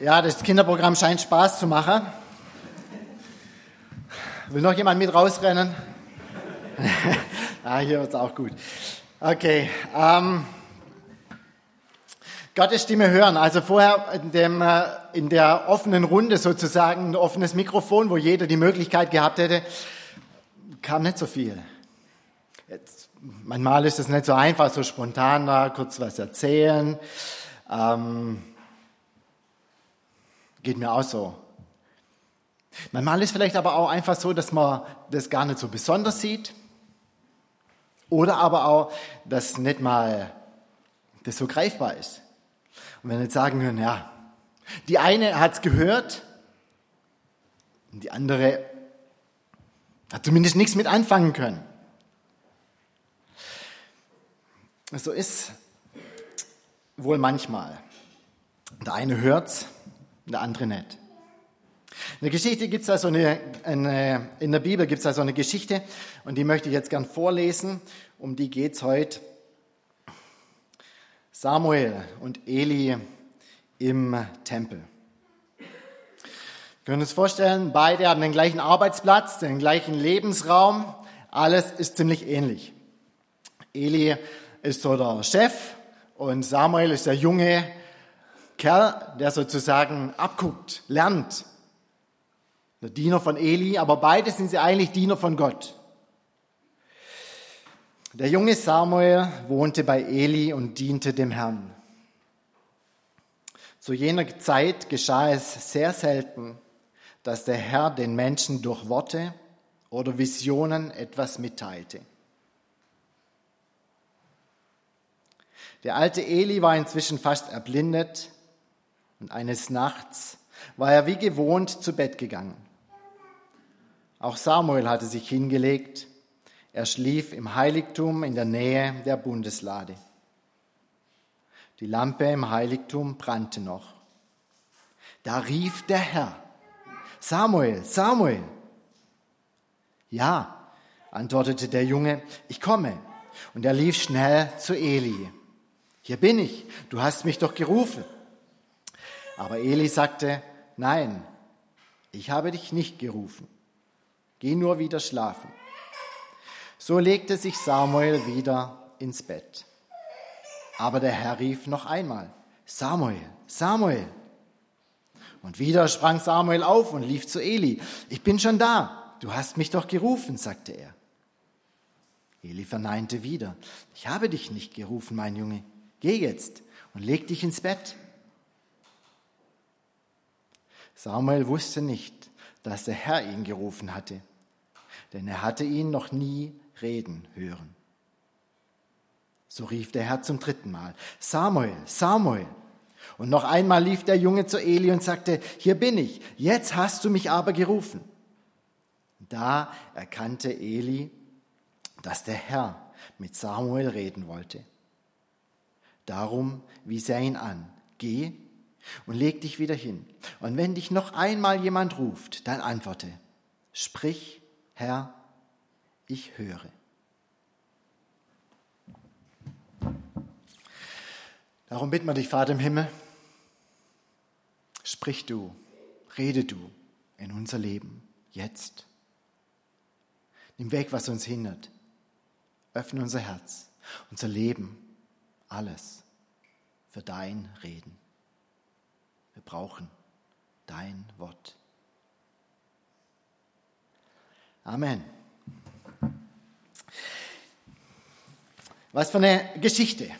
Ja, das Kinderprogramm scheint Spaß zu machen. Will noch jemand mit rausrennen? ah, hier wird's auch gut. Okay. Ähm, Gottes Stimme hören. Also vorher in, dem, äh, in der offenen Runde sozusagen, ein offenes Mikrofon, wo jeder die Möglichkeit gehabt hätte, kam nicht so viel. Jetzt, manchmal ist es nicht so einfach, so spontan da kurz was erzählen. Ähm, Geht mir auch so. Manchmal ist vielleicht aber auch einfach so, dass man das gar nicht so besonders sieht. Oder aber auch, dass nicht mal das so greifbar ist. Und wenn wir jetzt sagen können, ja, die eine hat es gehört und die andere hat zumindest nichts mit anfangen können. So ist wohl manchmal. Der eine hört's und der andere nicht. In der Geschichte gibt es also eine, eine, in der Bibel gibt es also eine Geschichte und die möchte ich jetzt gern vorlesen. Um die geht es heute. Samuel und Eli im Tempel. Wir können uns vorstellen, beide haben den gleichen Arbeitsplatz, den gleichen Lebensraum. Alles ist ziemlich ähnlich. Eli ist so der Chef und Samuel ist der junge Kerl, der sozusagen abguckt, lernt. Der Diener von Eli, aber beide sind sie eigentlich Diener von Gott. Der junge Samuel wohnte bei Eli und diente dem Herrn. Zu jener Zeit geschah es sehr selten, dass der Herr den Menschen durch Worte oder Visionen etwas mitteilte. Der alte Eli war inzwischen fast erblindet und eines Nachts war er wie gewohnt zu Bett gegangen. Auch Samuel hatte sich hingelegt. Er schlief im Heiligtum in der Nähe der Bundeslade. Die Lampe im Heiligtum brannte noch. Da rief der Herr, Samuel, Samuel. Ja, antwortete der Junge, ich komme. Und er lief schnell zu Eli. Hier bin ich, du hast mich doch gerufen. Aber Eli sagte, nein, ich habe dich nicht gerufen. Geh nur wieder schlafen. So legte sich Samuel wieder ins Bett. Aber der Herr rief noch einmal, Samuel, Samuel. Und wieder sprang Samuel auf und lief zu Eli. Ich bin schon da. Du hast mich doch gerufen, sagte er. Eli verneinte wieder. Ich habe dich nicht gerufen, mein Junge. Geh jetzt und leg dich ins Bett. Samuel wusste nicht, dass der Herr ihn gerufen hatte, denn er hatte ihn noch nie reden hören. So rief der Herr zum dritten Mal, Samuel, Samuel. Und noch einmal lief der Junge zu Eli und sagte, hier bin ich, jetzt hast du mich aber gerufen. Da erkannte Eli, dass der Herr mit Samuel reden wollte. Darum wies er ihn an, geh und leg dich wieder hin. Und wenn dich noch einmal jemand ruft, dann antworte, sprich, Herr, ich höre. Darum bitten wir dich, Vater im Himmel, sprich du, rede du in unser Leben jetzt. Nimm weg, was uns hindert. Öffne unser Herz, unser Leben, alles für dein Reden. Wir brauchen dein Wort. Amen. Was für eine Geschichte.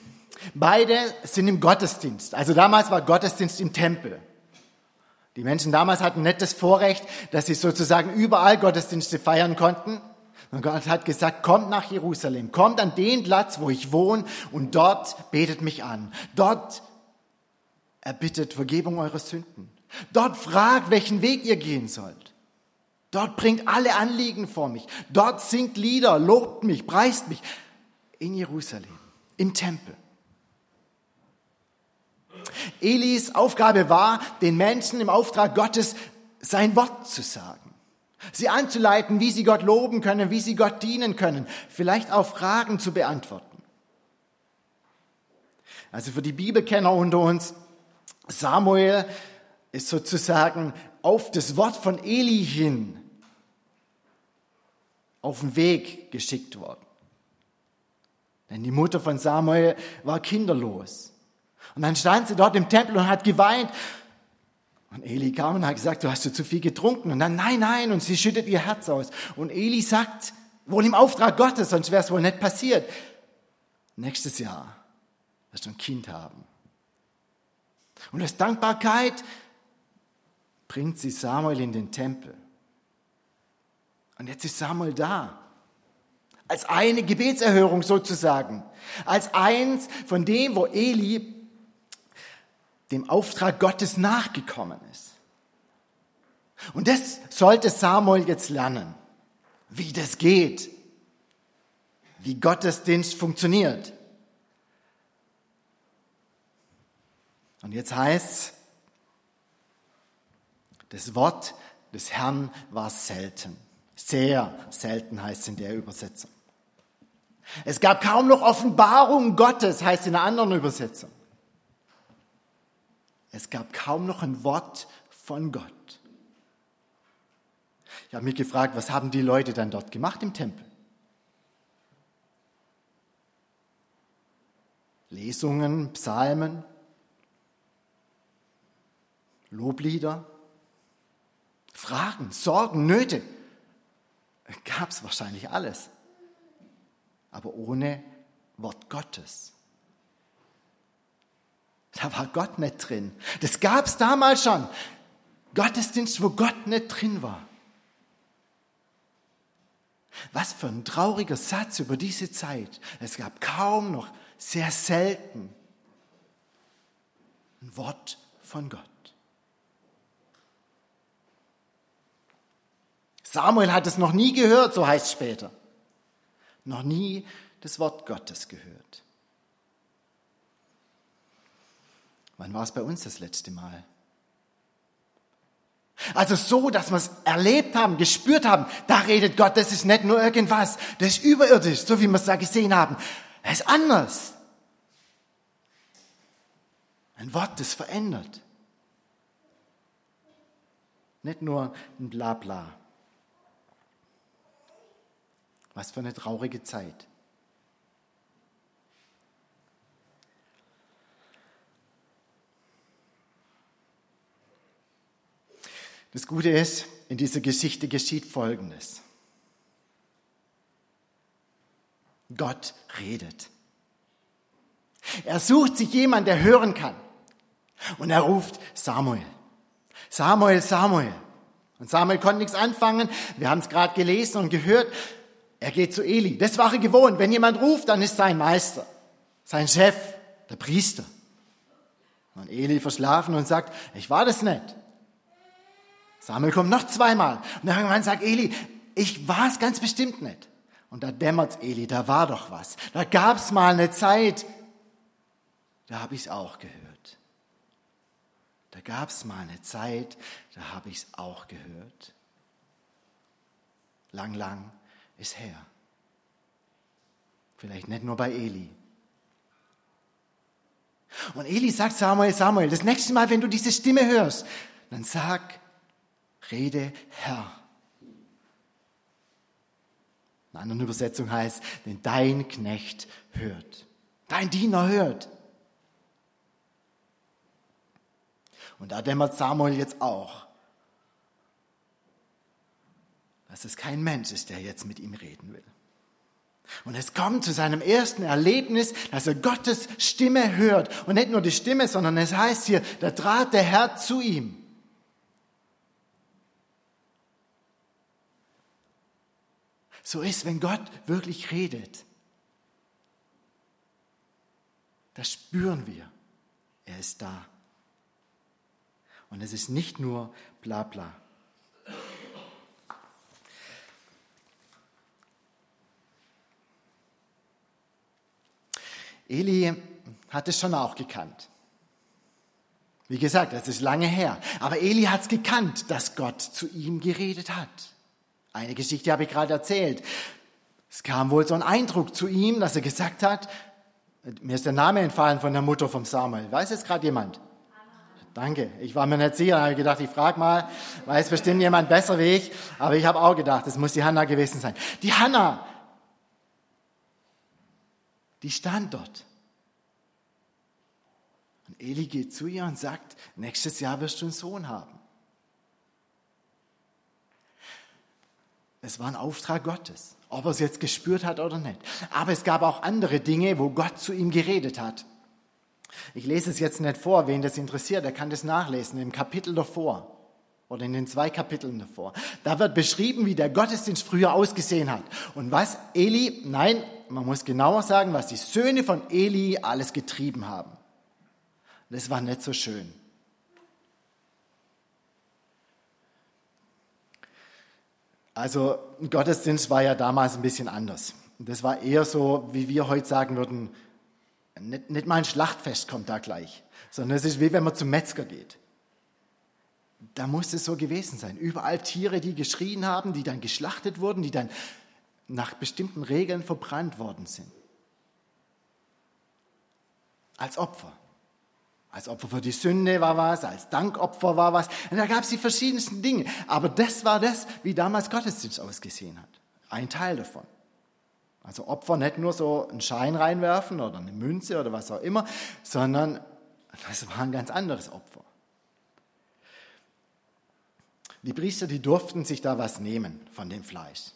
Beide sind im Gottesdienst. Also damals war Gottesdienst im Tempel. Die Menschen damals hatten nicht das Vorrecht, dass sie sozusagen überall Gottesdienste feiern konnten. Und Gott hat gesagt, kommt nach Jerusalem, kommt an den Platz, wo ich wohne und dort betet mich an. Dort er bittet Vergebung eurer Sünden. Dort fragt, welchen Weg ihr gehen sollt. Dort bringt alle Anliegen vor mich. Dort singt Lieder, lobt mich, preist mich. In Jerusalem, im Tempel. Elis Aufgabe war, den Menschen im Auftrag Gottes sein Wort zu sagen. Sie anzuleiten, wie sie Gott loben können, wie sie Gott dienen können. Vielleicht auch Fragen zu beantworten. Also für die Bibelkenner unter uns, Samuel ist sozusagen auf das Wort von Eli hin auf den Weg geschickt worden. Denn die Mutter von Samuel war kinderlos. Und dann stand sie dort im Tempel und hat geweint. Und Eli kam und hat gesagt, du hast du zu viel getrunken. Und dann, nein, nein. Und sie schüttet ihr Herz aus. Und Eli sagt, wohl im Auftrag Gottes, sonst wäre es wohl nicht passiert. Nächstes Jahr wirst du ein Kind haben. Und aus Dankbarkeit bringt sie Samuel in den Tempel. Und jetzt ist Samuel da. Als eine Gebetserhörung sozusagen. Als eins von dem, wo Eli dem Auftrag Gottes nachgekommen ist. Und das sollte Samuel jetzt lernen, wie das geht, wie Gottesdienst funktioniert. Und jetzt heißt das Wort des Herrn war selten. Sehr selten heißt es in der Übersetzung. Es gab kaum noch Offenbarung Gottes, heißt in einer anderen Übersetzung. Es gab kaum noch ein Wort von Gott. Ich habe mich gefragt, was haben die Leute dann dort gemacht im Tempel? Lesungen, Psalmen, Loblieder, Fragen, Sorgen, Nöte. Gab es wahrscheinlich alles aber ohne Wort Gottes. Da war Gott nicht drin. Das gab es damals schon. Gottesdienst, wo Gott nicht drin war. Was für ein trauriger Satz über diese Zeit. Es gab kaum noch, sehr selten, ein Wort von Gott. Samuel hat es noch nie gehört, so heißt es später noch nie das Wort Gottes gehört. Wann war es bei uns das letzte Mal? Also so, dass wir es erlebt haben, gespürt haben, da redet Gott, das ist nicht nur irgendwas, das ist überirdisch, so wie wir es da gesehen haben. Es ist anders. Ein Wort, das verändert. Nicht nur ein Blabla. Was für eine traurige Zeit. Das Gute ist, in dieser Geschichte geschieht Folgendes. Gott redet. Er sucht sich jemand, der hören kann. Und er ruft Samuel. Samuel, Samuel. Und Samuel konnte nichts anfangen. Wir haben es gerade gelesen und gehört. Er geht zu Eli. Das war er gewohnt. Wenn jemand ruft, dann ist sein Meister, sein Chef, der Priester. Und Eli verschlafen und sagt, ich war das nicht. Samuel kommt noch zweimal. Und irgendwann sagt Eli, ich war es ganz bestimmt nicht. Und da dämmert Eli, da war doch was. Da gab es mal eine Zeit, da habe ich es auch gehört. Da gab es mal eine Zeit, da habe ich es auch gehört. Lang, lang ist her. Vielleicht nicht nur bei Eli. Und Eli sagt Samuel, Samuel, das nächste Mal, wenn du diese Stimme hörst, dann sag, rede Herr. In einer anderen Übersetzung heißt, denn dein Knecht hört. Dein Diener hört. Und da dämmert Samuel jetzt auch dass es kein Mensch ist, der jetzt mit ihm reden will. Und es kommt zu seinem ersten Erlebnis, dass er Gottes Stimme hört. Und nicht nur die Stimme, sondern es heißt hier, da trat der Herr zu ihm. So ist, wenn Gott wirklich redet. Das spüren wir. Er ist da. Und es ist nicht nur bla bla. Eli hat es schon auch gekannt. Wie gesagt, das ist lange her. Aber Eli hat es gekannt, dass Gott zu ihm geredet hat. Eine Geschichte habe ich gerade erzählt. Es kam wohl so ein Eindruck zu ihm, dass er gesagt hat, mir ist der Name entfallen von der Mutter vom Samuel. Weiß jetzt gerade jemand? danke. Ich war mir nicht sicher, habe gedacht, ich frage mal, weiß bestimmt jemand besser wie ich, aber ich habe auch gedacht, es muss die Hanna gewesen sein. Die Hanna, die stand dort. Und Eli geht zu ihr und sagt, nächstes Jahr wirst du einen Sohn haben. Es war ein Auftrag Gottes, ob er es jetzt gespürt hat oder nicht. Aber es gab auch andere Dinge, wo Gott zu ihm geredet hat. Ich lese es jetzt nicht vor, wen das interessiert, der kann das nachlesen im Kapitel davor oder in den zwei Kapiteln davor. Da wird beschrieben, wie der Gottesdienst früher ausgesehen hat und was Eli, nein, man muss genauer sagen, was die Söhne von Eli alles getrieben haben. Das war nicht so schön. Also Gottesdienst war ja damals ein bisschen anders. Das war eher so, wie wir heute sagen würden, nicht, nicht mal ein Schlachtfest kommt da gleich, sondern es ist wie wenn man zum Metzger geht. Da muss es so gewesen sein. Überall Tiere, die geschrien haben, die dann geschlachtet wurden, die dann nach bestimmten Regeln verbrannt worden sind. Als Opfer. Als Opfer für die Sünde war was, als Dankopfer war was. Und da gab es die verschiedensten Dinge. Aber das war das, wie damals Gottesdienst ausgesehen hat. Ein Teil davon. Also Opfer nicht nur so einen Schein reinwerfen oder eine Münze oder was auch immer, sondern das war ein ganz anderes Opfer. Die Priester, die durften sich da was nehmen von dem Fleisch.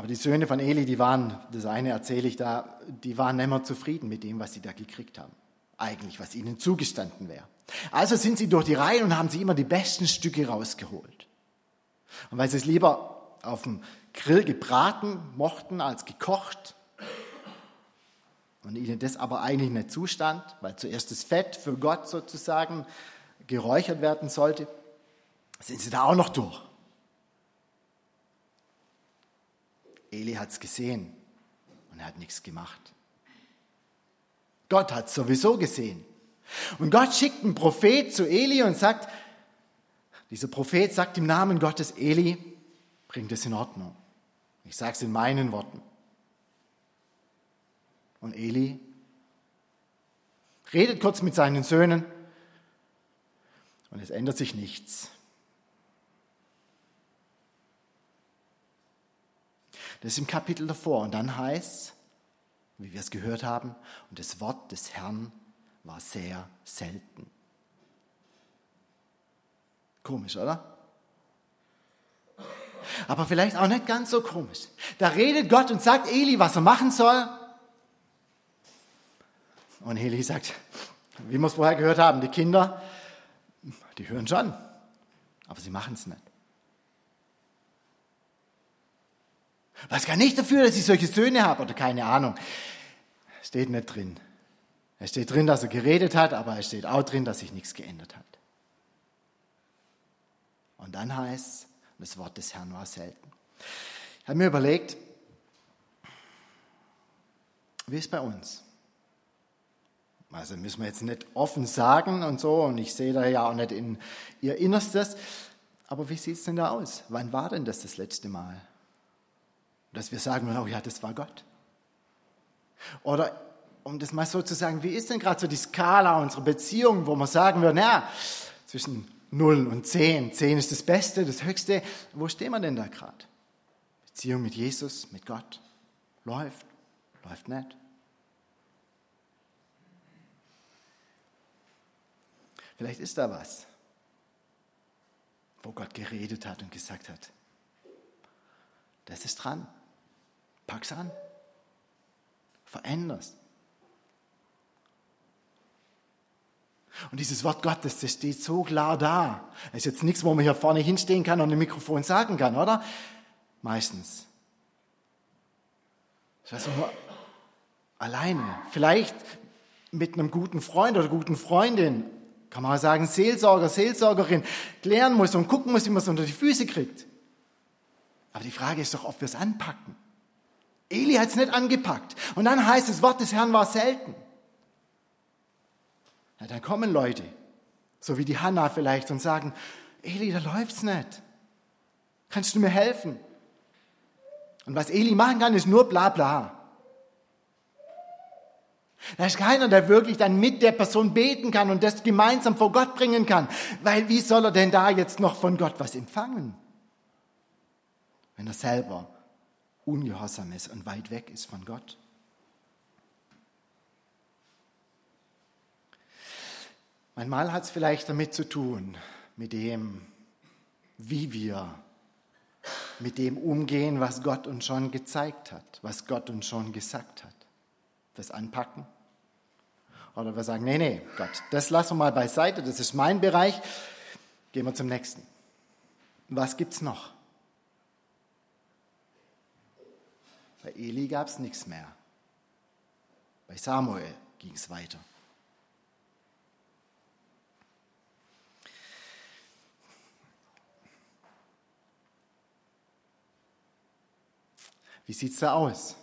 Aber die Söhne von Eli, die waren, das eine erzähle ich da, die waren nicht mehr zufrieden mit dem, was sie da gekriegt haben. Eigentlich, was ihnen zugestanden wäre. Also sind sie durch die Reihen und haben sie immer die besten Stücke rausgeholt. Und weil sie es lieber auf dem Grill gebraten mochten als gekocht und ihnen das aber eigentlich nicht zustand, weil zuerst das Fett für Gott sozusagen geräuchert werden sollte, sind sie da auch noch durch. Eli hat es gesehen und er hat nichts gemacht. Gott hat es sowieso gesehen. Und Gott schickt einen Prophet zu Eli und sagt, dieser Prophet sagt im Namen Gottes, Eli, bringt es in Ordnung. Ich sage es in meinen Worten. Und Eli redet kurz mit seinen Söhnen und es ändert sich nichts. Das ist im Kapitel davor. Und dann heißt es, wie wir es gehört haben, und das Wort des Herrn war sehr selten. Komisch, oder? Aber vielleicht auch nicht ganz so komisch. Da redet Gott und sagt Eli, was er machen soll. Und Eli sagt, wie wir es vorher gehört haben, die Kinder, die hören schon, aber sie machen es nicht. Was kann ich dafür, dass ich solche Söhne habe oder keine Ahnung? Steht nicht drin. Es steht drin, dass er geredet hat, aber es steht auch drin, dass sich nichts geändert hat. Und dann heißt es, das Wort des Herrn war selten. Ich habe mir überlegt, wie ist es bei uns? Also müssen wir jetzt nicht offen sagen und so, und ich sehe da ja auch nicht in ihr Innerstes, aber wie sieht es denn da aus? Wann war denn das das letzte Mal? Dass wir sagen, oh ja, das war Gott. Oder um das mal so zu sagen, wie ist denn gerade so die Skala unserer Beziehung, wo man sagen würde, naja, zwischen 0 und 10, 10 ist das Beste, das Höchste, wo stehen wir denn da gerade? Beziehung mit Jesus, mit Gott, läuft, läuft nicht. Vielleicht ist da was, wo Gott geredet hat und gesagt hat, das ist dran. Pack's an. Veränderst. Und dieses Wort Gottes, das steht so klar da. Es ist jetzt nichts, wo man hier vorne hinstehen kann und ein Mikrofon sagen kann, oder? Meistens. Das heißt nur alleine. Vielleicht mit einem guten Freund oder guten Freundin, kann man sagen, Seelsorger, Seelsorgerin, klären muss und gucken muss, wie man es unter die Füße kriegt. Aber die Frage ist doch, ob wir es anpacken. Eli hat es nicht angepackt. Und dann heißt es, Wort des Herrn war selten. Ja, dann kommen Leute, so wie die Hanna vielleicht, und sagen, Eli, da läuft's nicht. Kannst du mir helfen? Und was Eli machen kann, ist nur bla bla. Da ist keiner, der wirklich dann mit der Person beten kann und das gemeinsam vor Gott bringen kann. Weil wie soll er denn da jetzt noch von Gott was empfangen? Wenn er selber ungehorsam ist und weit weg ist von Gott. Manchmal hat es vielleicht damit zu tun, mit dem, wie wir mit dem umgehen, was Gott uns schon gezeigt hat, was Gott uns schon gesagt hat. Das anpacken. Oder wir sagen, nee, nee, Gott, das lassen wir mal beiseite, das ist mein Bereich. Gehen wir zum nächsten. Was gibt es noch? Bei Eli gab es nichts mehr. Bei Samuel ging es weiter. Wie sieht es da aus?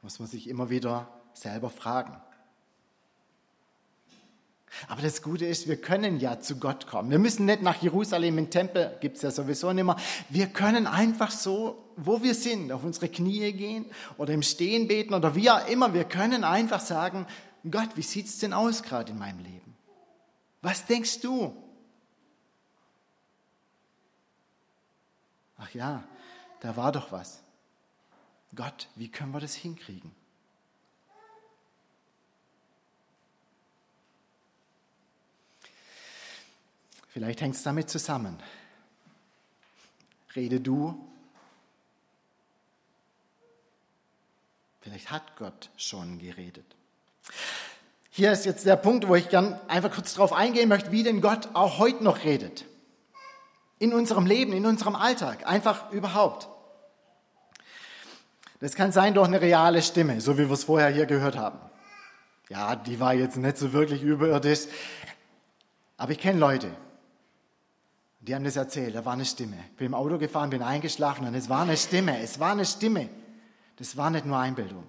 Muss man sich immer wieder selber fragen. Aber das Gute ist, wir können ja zu Gott kommen. Wir müssen nicht nach Jerusalem im Tempel, gibt es ja sowieso nicht mehr. Wir können einfach so, wo wir sind, auf unsere Knie gehen oder im Stehen beten oder wie auch immer. Wir können einfach sagen, Gott, wie sieht es denn aus gerade in meinem Leben? Was denkst du? Ach ja, da war doch was. Gott, wie können wir das hinkriegen? Vielleicht hängt es damit zusammen. Rede du. Vielleicht hat Gott schon geredet. Hier ist jetzt der Punkt, wo ich gern einfach kurz darauf eingehen möchte, wie denn Gott auch heute noch redet. In unserem Leben, in unserem Alltag, einfach überhaupt. Das kann sein durch eine reale Stimme, so wie wir es vorher hier gehört haben. Ja, die war jetzt nicht so wirklich überirdisch, aber ich kenne Leute, die haben das erzählt, da war eine Stimme. Bin im Auto gefahren, bin eingeschlafen und es war eine Stimme, es war eine Stimme. Das war nicht nur Einbildung.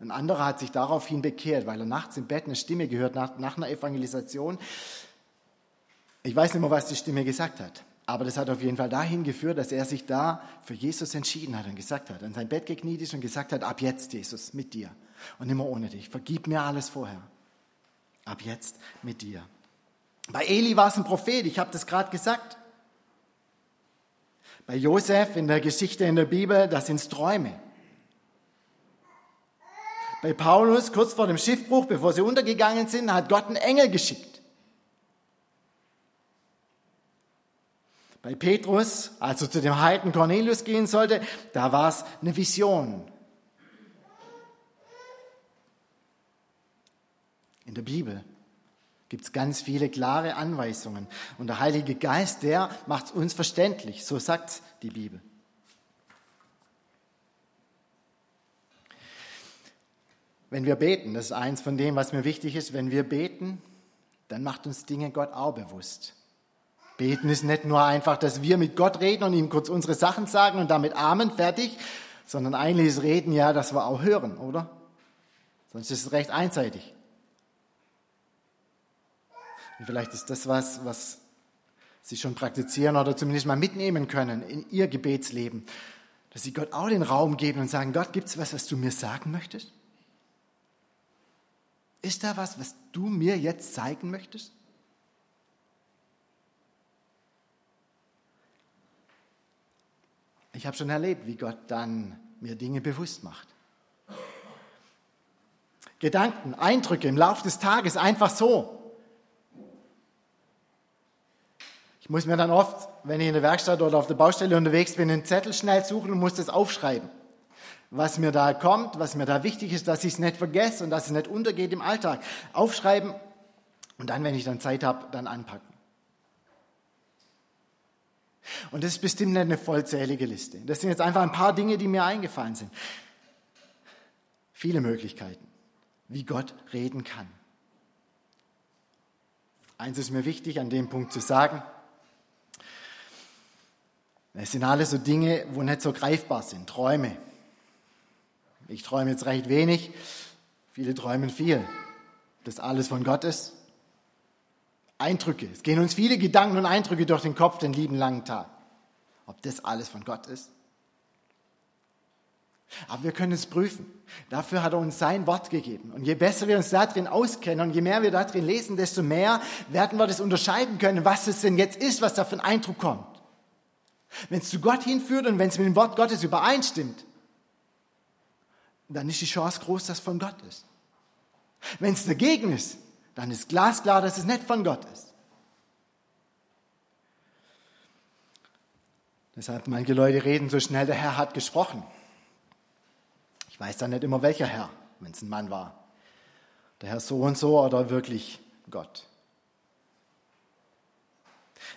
Ein anderer hat sich daraufhin bekehrt, weil er nachts im Bett eine Stimme gehört nach, nach einer Evangelisation. Ich weiß nicht mehr, was die Stimme gesagt hat. Aber das hat auf jeden Fall dahin geführt, dass er sich da für Jesus entschieden hat und gesagt hat, an sein Bett gekniet ist und gesagt hat, ab jetzt, Jesus, mit dir und immer ohne dich. Vergib mir alles vorher. Ab jetzt mit dir. Bei Eli war es ein Prophet, ich habe das gerade gesagt. Bei Josef in der Geschichte in der Bibel, das sind Träume. Bei Paulus, kurz vor dem Schiffbruch, bevor sie untergegangen sind, hat Gott einen Engel geschickt. Bei Petrus, als er zu dem Heiden Cornelius gehen sollte, da war es eine Vision. In der Bibel gibt es ganz viele klare Anweisungen. Und der Heilige Geist, der macht es uns verständlich. So sagt die Bibel. Wenn wir beten, das ist eins von dem, was mir wichtig ist, wenn wir beten, dann macht uns Dinge Gott auch bewusst. Beten ist nicht nur einfach, dass wir mit Gott reden und ihm kurz unsere Sachen sagen und damit Amen, fertig, sondern eigentlich ist Reden ja, dass wir auch hören, oder? Sonst ist es recht einseitig. Und vielleicht ist das was, was Sie schon praktizieren oder zumindest mal mitnehmen können in Ihr Gebetsleben, dass Sie Gott auch den Raum geben und sagen, Gott, gibt es was, was du mir sagen möchtest? Ist da was, was du mir jetzt zeigen möchtest? Ich habe schon erlebt, wie Gott dann mir Dinge bewusst macht. Gedanken, Eindrücke im Laufe des Tages einfach so. Ich muss mir dann oft, wenn ich in der Werkstatt oder auf der Baustelle unterwegs bin, einen Zettel schnell suchen und muss das aufschreiben. Was mir da kommt, was mir da wichtig ist, dass ich es nicht vergesse und dass es nicht untergeht im Alltag. Aufschreiben und dann, wenn ich dann Zeit habe, dann anpacken. Und das ist bestimmt nicht eine vollzählige Liste. Das sind jetzt einfach ein paar Dinge, die mir eingefallen sind. Viele Möglichkeiten, wie Gott reden kann. Eins ist mir wichtig, an dem Punkt zu sagen. Es sind alles so Dinge, wo nicht so greifbar sind. Träume. Ich träume jetzt recht wenig. Viele träumen viel. Das alles von Gott ist. Eindrücke. Es gehen uns viele Gedanken und Eindrücke durch den Kopf den lieben langen Tag. Ob das alles von Gott ist? Aber wir können es prüfen. Dafür hat er uns sein Wort gegeben. Und je besser wir uns darin auskennen und je mehr wir darin lesen, desto mehr werden wir das unterscheiden können, was es denn jetzt ist, was da für ein Eindruck kommt. Wenn es zu Gott hinführt und wenn es mit dem Wort Gottes übereinstimmt, dann ist die Chance groß, dass es von Gott ist. Wenn es dagegen ist, dann ist glasklar, dass es nicht von Gott ist. Deshalb manche Leute reden so schnell, der Herr hat gesprochen. Ich weiß dann nicht immer, welcher Herr, wenn es ein Mann war. Der Herr so und so oder wirklich Gott.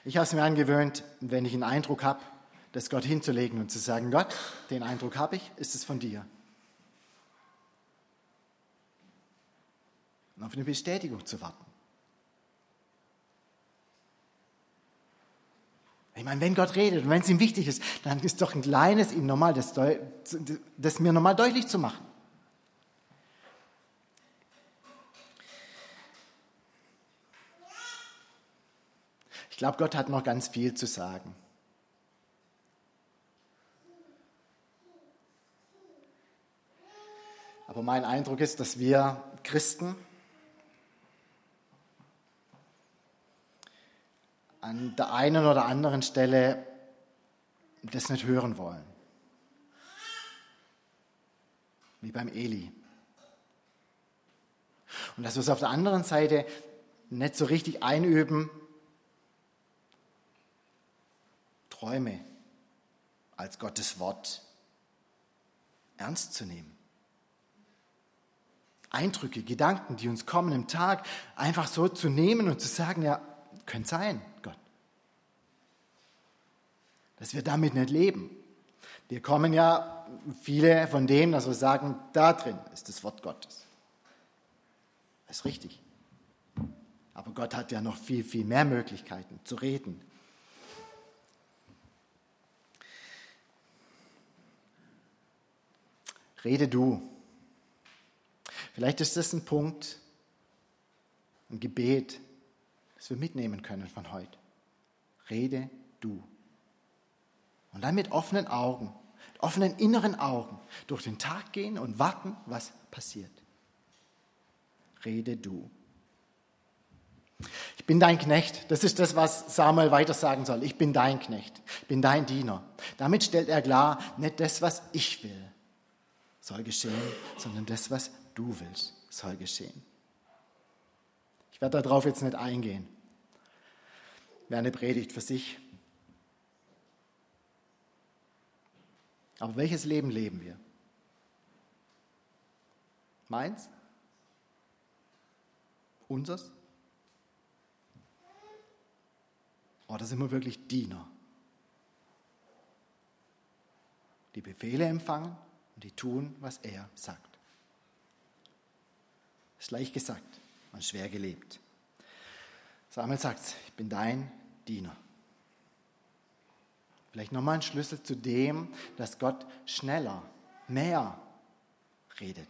Ich habe es mir angewöhnt, wenn ich einen Eindruck habe, das Gott hinzulegen und zu sagen, Gott, den Eindruck habe ich, ist es von dir. Und auf eine Bestätigung zu warten. Ich meine, wenn Gott redet und wenn es ihm wichtig ist, dann ist doch ein kleines ihm normal, das, das mir normal deutlich zu machen. Glaube, Gott hat noch ganz viel zu sagen. Aber mein Eindruck ist, dass wir Christen an der einen oder anderen Stelle das nicht hören wollen. Wie beim Eli. Und dass wir es auf der anderen Seite nicht so richtig einüben, Träume als Gottes Wort ernst zu nehmen. Eindrücke, Gedanken, die uns kommen im Tag, einfach so zu nehmen und zu sagen, ja, könnte sein, Gott. Dass wir damit nicht leben. Wir kommen ja viele von dem, dass wir sagen, da drin ist das Wort Gottes. Das ist richtig. Aber Gott hat ja noch viel, viel mehr Möglichkeiten zu reden. Rede du. Vielleicht ist das ein Punkt, ein Gebet, das wir mitnehmen können von heute. Rede du. Und dann mit offenen Augen, offenen inneren Augen durch den Tag gehen und warten, was passiert. Rede du. Ich bin dein Knecht. Das ist das, was Samuel weiter sagen soll. Ich bin dein Knecht. Ich bin dein Diener. Damit stellt er klar, nicht das, was ich will, soll geschehen, sondern das, was du willst, soll geschehen. Ich werde darauf jetzt nicht eingehen. Wäre eine Predigt für sich. Aber welches Leben leben wir? Meins? Unseres? Oder sind wir wirklich Diener? Die Befehle empfangen und die tun, was er sagt. Ist leicht gesagt und schwer gelebt. Samuel sagt, ich bin dein Diener. Vielleicht nochmal ein Schlüssel zu dem, dass Gott schneller, mehr redet.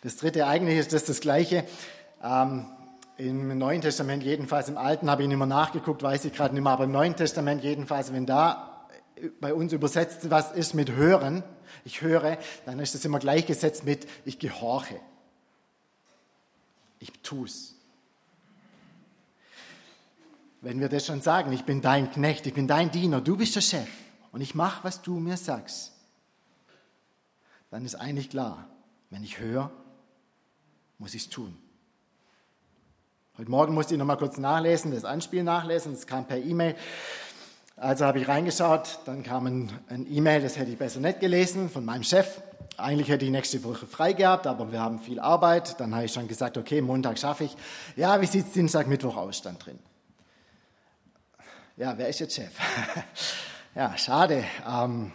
Das dritte eigentlich ist das, das Gleiche. Ähm, Im Neuen Testament jedenfalls, im Alten habe ich nicht mehr nachgeguckt, weiß ich gerade nicht mehr, aber im Neuen Testament jedenfalls, wenn da bei uns übersetzt, was ist mit hören, ich höre, dann ist das immer gleichgesetzt mit ich gehorche. Ich tue es. Wenn wir das schon sagen, ich bin dein Knecht, ich bin dein Diener, du bist der Chef und ich mache, was du mir sagst, dann ist eigentlich klar, wenn ich höre, muss ich es tun. Heute Morgen musste ich noch mal kurz nachlesen, das Anspiel nachlesen, es kam per E-Mail. Also habe ich reingeschaut, dann kam ein, ein E-Mail, das hätte ich besser nicht gelesen, von meinem Chef. Eigentlich hätte ich nächste Woche frei gehabt, aber wir haben viel Arbeit. Dann habe ich schon gesagt, okay, Montag schaffe ich. Ja, wie sieht es Dienstag, Mittwoch aus, stand drin. Ja, wer ist jetzt Chef? ja, schade. Ähm,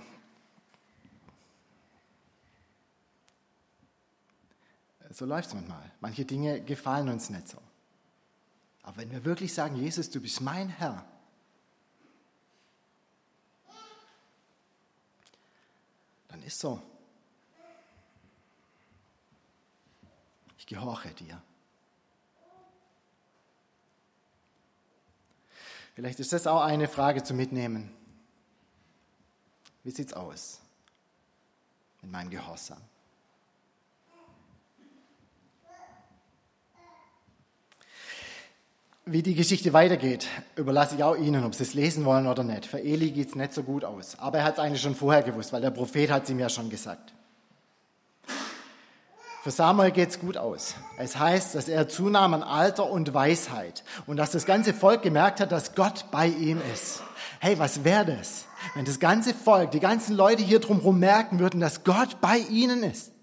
so läuft es manchmal. Manche Dinge gefallen uns nicht so. Wenn wir wirklich sagen, Jesus, du bist mein Herr, dann ist so. Ich gehorche dir. Vielleicht ist das auch eine Frage zu mitnehmen. Wie sieht's aus mit meinem Gehorsam? Wie die Geschichte weitergeht, überlasse ich auch Ihnen, ob Sie es lesen wollen oder nicht. Für Eli geht es nicht so gut aus. Aber er hat es eigentlich schon vorher gewusst, weil der Prophet hat es ihm ja schon gesagt. Für Samuel geht es gut aus. Es heißt, dass er zunahm an Alter und Weisheit und dass das ganze Volk gemerkt hat, dass Gott bei ihm ist. Hey, was wäre das, wenn das ganze Volk, die ganzen Leute hier drumherum merken würden, dass Gott bei ihnen ist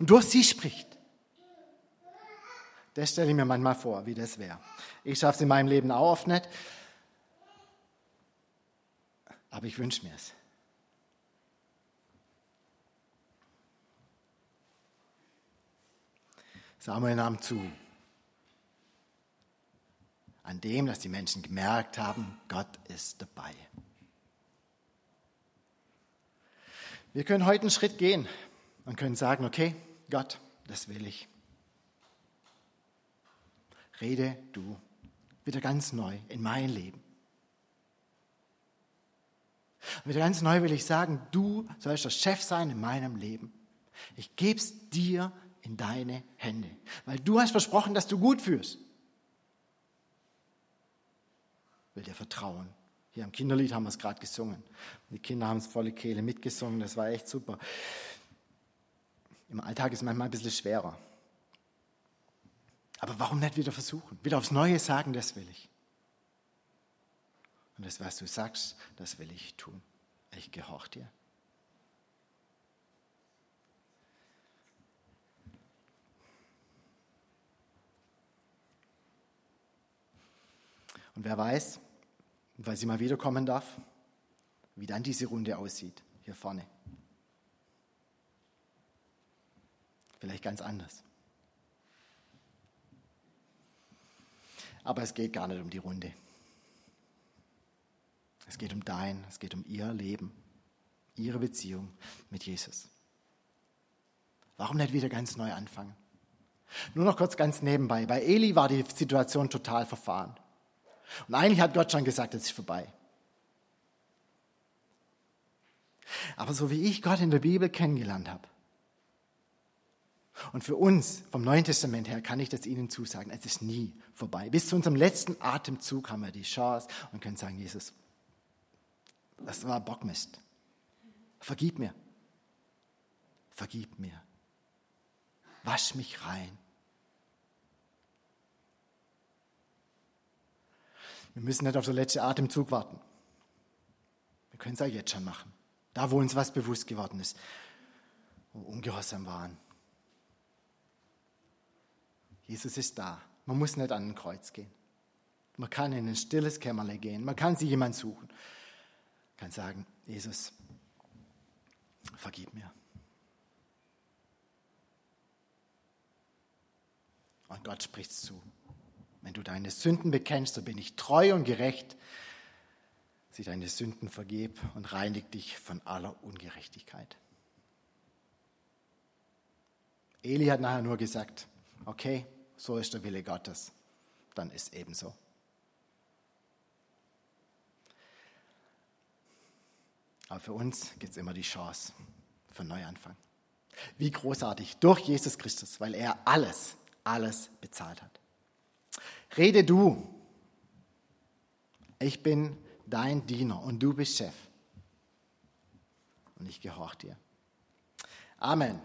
und durch sie spricht? Das stelle ich mir manchmal vor, wie das wäre. Ich schaffe es in meinem Leben auch oft nicht, aber ich wünsche mir es. Samuel nahm zu. An dem, dass die Menschen gemerkt haben, Gott ist dabei. Wir können heute einen Schritt gehen und können sagen, okay, Gott, das will ich. Rede du wieder ganz neu in mein Leben. Und wieder ganz neu will ich sagen, du sollst der Chef sein in meinem Leben. Ich gebe es dir in deine Hände, weil du hast versprochen, dass du gut führst. Will dir vertrauen. Hier am Kinderlied haben wir es gerade gesungen. Die Kinder haben es volle Kehle mitgesungen, das war echt super. Im Alltag ist es manchmal ein bisschen schwerer. Aber warum nicht wieder versuchen? Wieder aufs Neue sagen, das will ich. Und das, was du sagst, das will ich tun. Ich gehorche dir. Und wer weiß, weil sie mal wiederkommen darf, wie dann diese Runde aussieht, hier vorne. Vielleicht ganz anders. Aber es geht gar nicht um die Runde. Es geht um dein, es geht um ihr Leben, ihre Beziehung mit Jesus. Warum nicht wieder ganz neu anfangen? Nur noch kurz ganz nebenbei. Bei Eli war die Situation total verfahren. Und eigentlich hat Gott schon gesagt, es ist vorbei. Aber so wie ich Gott in der Bibel kennengelernt habe, und für uns vom Neuen Testament her kann ich das Ihnen zusagen, es ist nie vorbei. Bis zu unserem letzten Atemzug haben wir die Chance und können sagen, Jesus, das war Bockmist. Vergib mir. Vergib mir. Wasch mich rein. Wir müssen nicht auf den letzten Atemzug warten. Wir können es auch jetzt schon machen. Da, wo uns was bewusst geworden ist, wo wir ungehorsam waren. Jesus ist da. Man muss nicht an ein Kreuz gehen. Man kann in ein stilles Kämmerle gehen. Man kann sich jemand suchen. Man kann sagen, Jesus, vergib mir. Und Gott spricht zu. Wenn du deine Sünden bekennst, so bin ich treu und gerecht, sie deine Sünden vergeb und reinig dich von aller Ungerechtigkeit. Eli hat nachher nur gesagt, okay, so ist der Wille Gottes, dann ist ebenso. Aber für uns gibt es immer die Chance für einen Neuanfang. Wie großartig, durch Jesus Christus, weil er alles, alles bezahlt hat. Rede du. Ich bin dein Diener und du bist Chef. Und ich gehorche dir. Amen.